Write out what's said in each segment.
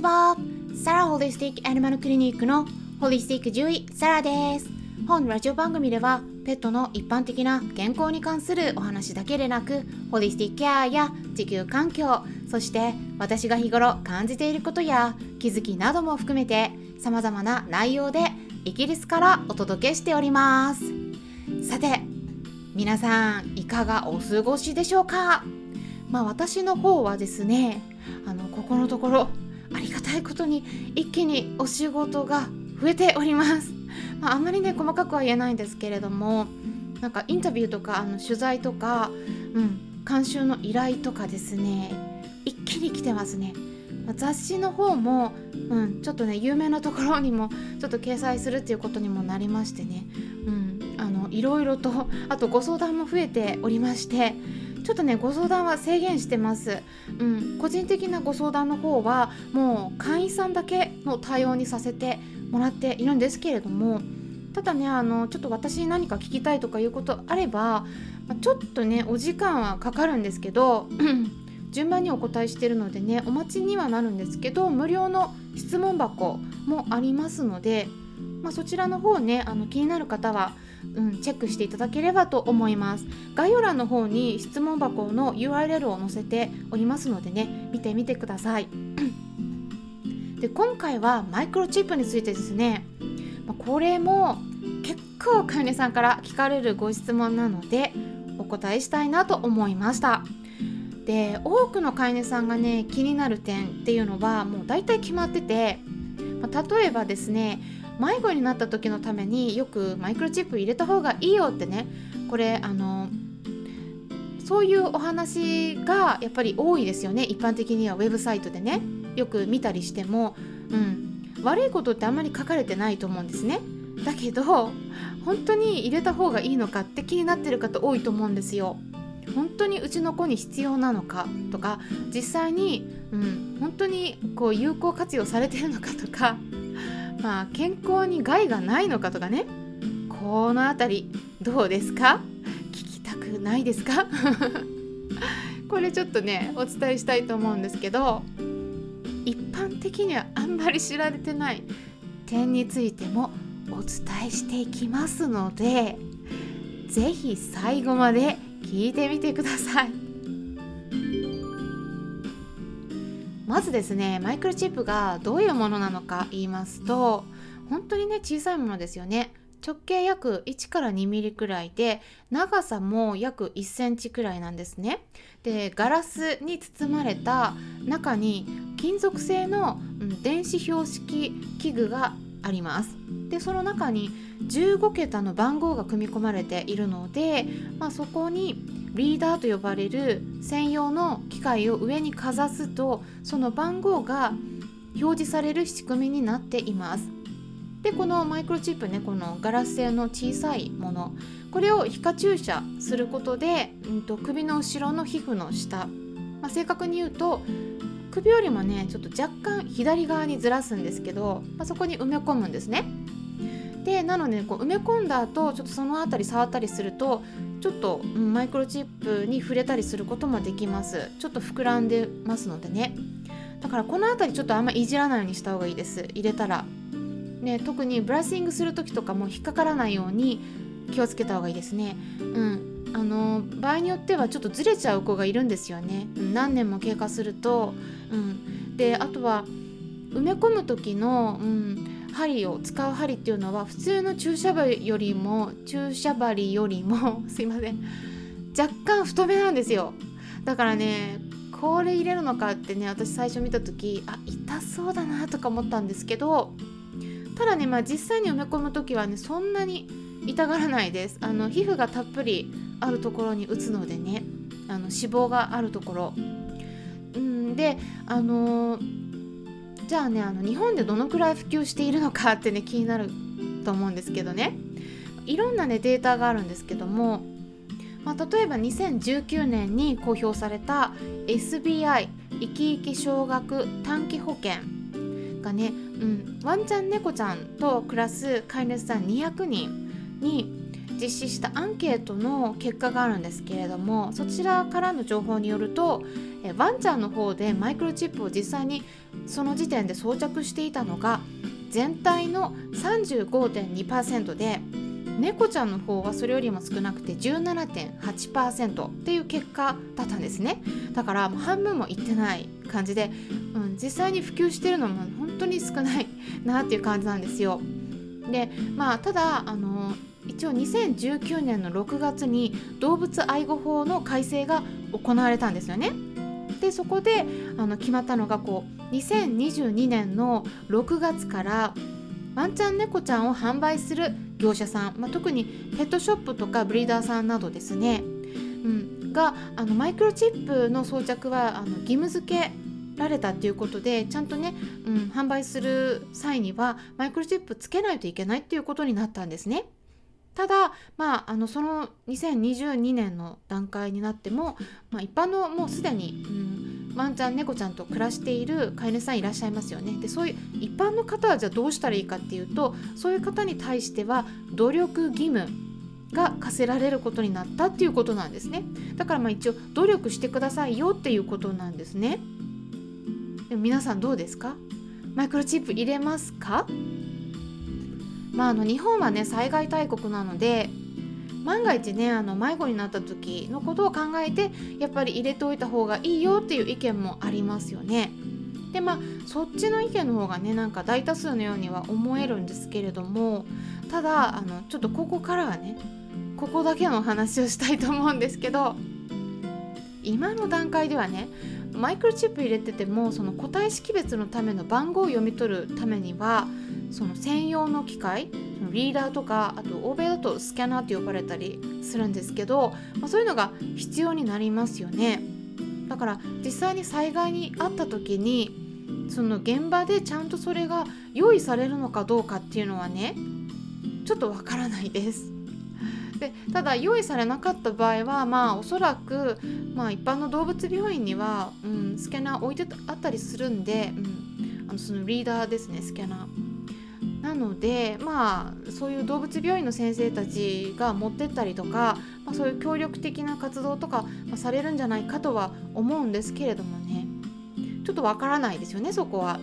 ちは。サラホリスティックアニマルクリニックのホリスティック獣医サラです。本ラジオ番組ではペットの一般的な健康に関するお話だけでなくホリスティックケアや地球環境そして私が日頃感じていることや気づきなども含めて様々な内容でイギリスからお届けしておりますさて皆さんいかがお過ごしでしょうか？まあ私の方はですねあのここのところありがたいことに一気にお仕事が増えております、まあ、あんまりね細かくは言えないんですけれどもなんかインタビューとかあの取材とか、うん、監修の依頼とかですね一気に来てますね、雑誌の方も、うん、ちょっとね有名なところにもちょっと掲載するっていうことにもなりましてね、うん、あのいろいろとあとご相談も増えておりましてちょっとねご相談は制限してます、うん、個人的なご相談の方はもう会員さんだけの対応にさせてもらっているんですけれどもただねあのちょっと私に何か聞きたいとかいうことあれば、ちょっとねお時間はかかるんですけど 順番にお答えしてるのでねお待ちにはなるんですけど無料の質問箱もありますので、まあ、そちらの方ねあの気になる方はうん、チェックしていただければと思います。概要欄の方に質問箱の URL を載せておりますのでね見てみてください。で今回はマイクロチップについてですねまこれも結構飼い主さんから聞かれるご質問なのでお答えしたいなと思いました。で多くの飼い主さんがね気になる点っていうのはもう大体決まってて、ま例えばですね迷子になった時のためによくマイクロチップ入れた方がいいよってね。これあのそういうお話がやっぱり多いですよね。一般的にはウェブサイトでね。よく見たりしても、うん、悪いことってあんまり書かれてないと思うんですね。だけど本当に入れた方がいいのかって気になってる方多いと思うんですよ。本当にうちの子に必要なのかとか実際に、うん、本当にこう有効活用されてるのかとかまあ健康に害がないのかとかね。この辺りどうですか？聞きたくないですか？これちょっとねお伝えしたいと思うんですけど一般的にはあんまり知られてない点についてもお伝えしていきますので是非最後まで聞いてみてください。まずですねマイクロチップがどういうものなのか言いますと本当にね小さいものですよね。直径約1から 2mm くらいで長さも約1センチくらいなんですね。でガラスに包まれた中に金属製の、電子標識器具があります。でその中に15桁の番号が組み込まれているので、まあ、そこにリーダーと呼ばれる専用の機械を上にかざすとその番号が表示される仕組みになっています。でこのマイクロチップねこのガラス製の小さいものこれを皮下注射することで、うんと、首の後ろの皮膚の下、まあ、正確に言うと首よりもねちょっと若干左側にずらすんですけど、まあ、そこに埋め込むんですね。でなのでこう埋め込んだ後ちょっとその辺り触ったりするとちょっと、マイクロチップに触れたりすることもできます。ちょっと膨らんでますのでね。だからこの辺りちょっとあんまいじらないようにした方がいいです。入れたら。ね特にブラッシングする時とかも引っかからないように気をつけた方がいいですね。うん。あの場合によってはちょっとずれちゃう子がいるんですよね、何年も経過すると、うん、であとは埋め込む時の、うん、針を使う針っていうのは普通の注射針よりも注射針よりも すいません。若干太めなんですよ。だからねこれ入れるのかってね私最初見た時あ痛そうだなとか思ったんですけどただねまあ実際に埋め込む時はねそんなに痛がらないです。あの皮膚がたっぷりあるところに打つのでねあの脂肪があるところ。うんであのーじゃあねあの日本でどのくらい普及しているのかってね気になると思うんですけどね。いろんなねデータがあるんですけども、まあ、例えば2019年に公表された SBI 生き生き小学短期保険がね、うん、ワンちゃん猫ちゃんと暮らす飼い主さん200人に実施したアンケートの結果があるんですけれどもそちらからの情報によるとえワンちゃんの方でマイクロチップを実際にその時点で装着していたのが全体の35.2%で猫ちゃんの方はそれよりも少なくて17.8%っていう結果だったんですね。だからもう半分もいってない感じで、うん、実際に普及してるのも本当に少ないなっていう感じなんですよ。でまあただあの一応2019年の6月に動物愛護法の改正が行われたんですよね。でそこであの決まったのがこう2022年の6月からワンちゃん猫ちゃんを販売する業者さん、まあ、特にペットショップとかブリーダーさんなどですね、うん、があのマイクロチップの装着はあの義務付けられたっていうことでちゃんとね、うん、販売する際にはマイクロチップつけないといけないっていうことになったんですね。ただ、まあ、あのその2022年の段階になっても、まあ、一般のもうすでに、うん、ワンちゃん猫ちゃんと暮らしている飼い主さんいらっしゃいますよね。でそういう一般の方はじゃあどうしたらいいかっていうとそういう方に対しては努力義務が課せられることになったっていうことなんですね。だからまあ一応努力してくださいよっていうことなんですね。でも皆さんどうですか？マイクロチップ入れますか？まあ、あの日本はね災害大国なので万が一ねあの迷子になった時のことを考えてやっぱり入れておいた方がいいよっていう意見もありますよね。でまあそっちの意見の方がねなんか大多数のようには思えるんですけれどもただあのちょっとここからはねここだけの話をしたいと思うんですけど今の段階ではねマイクロチップ入れててもその個体識別のための番号を読み取るためにはその専用の機械そのリーダーとかあと欧米だとスキャナーって呼ばれたりするんですけど、まあ、そういうのが必要になりますよねだから実際に災害に遭った時にその現場でちゃんとそれが用意されるのかどうかっていうのはねちょっとわからないですでただ用意されなかった場合はまあおそらく、まあ、一般の動物病院には、うん、スキャナー置いてあったりするんで、うん、あのそのリーダーですねスキャナー。なのでまあそういう動物病院の先生たちが持ってったりとか、まあ、そういう協力的な活動とか、まあ、されるんじゃないかとは思うんですけれどもねちょっとわからないですよねそこは。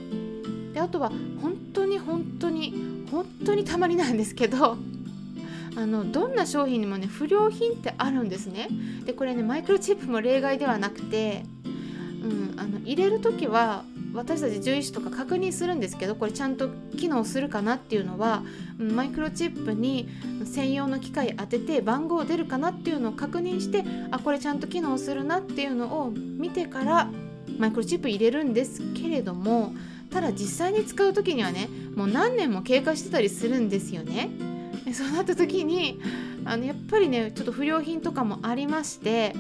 であとは本当に本当に本当にたまになんですけど あのどんな商品にもね不良品ってあるんですね。でこれねマイクロチップも例外ではなくて、うん、あの入れる時は私たち獣医師とか確認するんですけどこれちゃんと機能するかなっていうのはマイクロチップに専用の機械当てて番号出るかなっていうのを確認してあこれちゃんと機能するなっていうのを見てからマイクロチップ入れるんですけれどもただ実際に使う時にはねもう何年も経過してたりするんですよね。そうなった時にあのやっぱりねちょっと不良品とかもありまして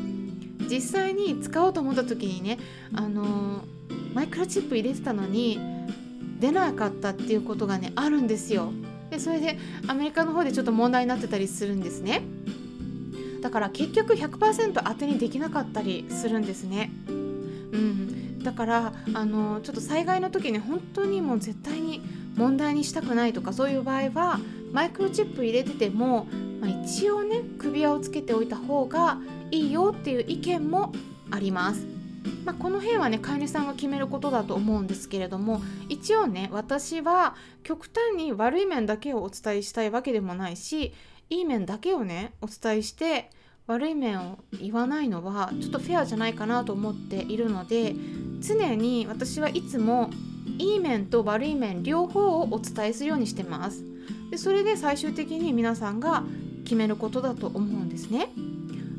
実際に使おうと思った時にねあのマイクロチップ入れてたのに出なかったっていうことがねあるんですよ。でそれでアメリカの方でちょっと問題になってたりするんですね。だから結局100%当てにできなかったりするんですね。うん。だからあのちょっと災害の時に本当にもう絶対に問題にしたくないとかそういう場合はマイクロチップ入れてても、まあ、一応ね首輪をつけておいた方がいいよっていう意見もあります。まあ、この辺はね飼い主さんが決めることだと思うんですけれども一応ね私は極端に悪い面だけをお伝えしたいわけでもないしいい面だけをねお伝えして悪い面を言わないのはちょっとフェアじゃないかなと思っているので常に私はいつもいい面と悪い面両方をお伝えするようにしてますでそれで最終的に皆さんが決めることだと思うんですね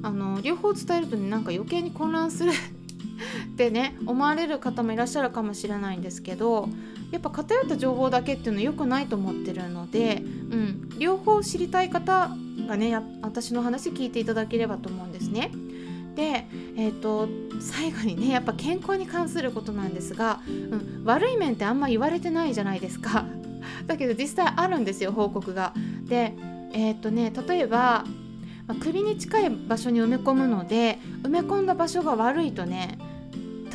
あの両方伝えるとねなんか余計に混乱する ってね思われる方もいらっしゃるかもしれないんですけどやっぱ偏った情報だけっていうのは良くないと思ってるので、うん、両方知りたい方がね私の話聞いていただければと思うんですね。で、えーと、最後にねやっぱ健康に関することなんですが、うん、悪い面ってあんま言われてないじゃないですか。だけど実際あるんですよ報告が。でえっ、とね例えば、まあ、首に近い場所に埋め込むので埋め込んだ場所が悪いとね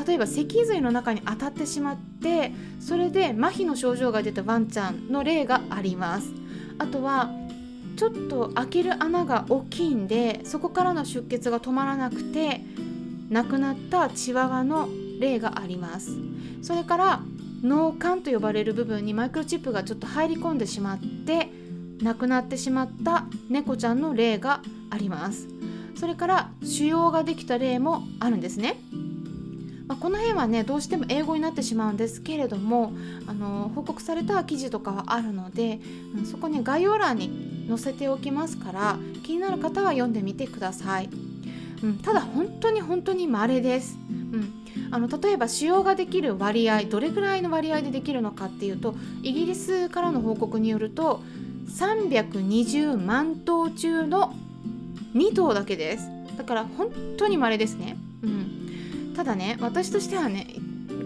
例えば脊髄の中に当たってしまってそれで麻痺の症状が出たワンちゃんの例がありますあとはちょっと開ける穴が大きいんでそこからの出血が止まらなくて亡くなったチワワの例がありますそれから脳幹と呼ばれる部分にマイクロチップがちょっと入り込んでしまって亡くなってしまった猫ちゃんの例があります。それから腫瘍ができた例もあるんですね。まあ、この辺はねどうしても英語になってしまうんですけれどもあの報告された記事とかはあるので、そこに概要欄に載せておきますから気になる方は読んでみてください、うん、ただ本当に本当に稀です、うん、あの例えば腫瘍ができる割合どれくらいの割合でできるのかっていうとイギリスからの報告によると320万頭中の2頭だけです。だから本当に稀ですね、うん、ただね私としてはね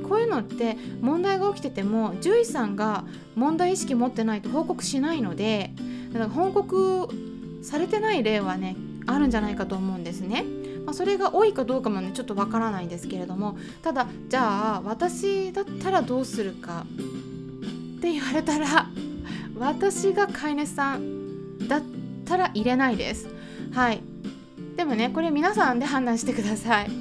こういうのって問題が起きてても獣医さんが問題意識持ってないと報告しないのでだから報告されてない例はねあるんじゃないかと思うんですね。まあ、それが多いかどうかもねちょっとわからないんですけれどもただじゃあ私だったらどうするかって言われたら 私が飼い主さんだったら入れないです。はい。でもねこれ皆さんで判断してください。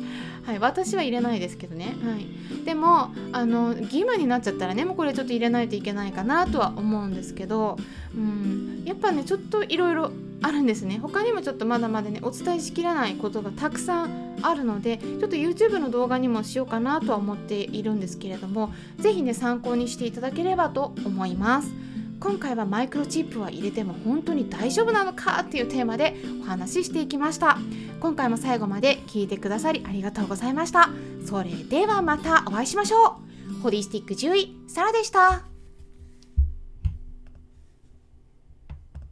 はい。私は入れないですけどね。はい。でもあの義務になっちゃったらねもうこれちょっと入れないといけないかなとは思うんですけどうん。やっぱねちょっといろいろあるんですね。他にもちょっとまだまだねお伝えしきらないことがたくさんあるのでちょっと YouTube の動画にもしようかなとは思っているんですけれども是非ね参考にしていただければと思います。今回はマイクロチップは入れても本当に大丈夫なのかっていうテーマでお話ししていきました。今回も最後まで聞いてくださりありがとうございました。それではまたお会いしましょう。ホリスティック獣医サラでした。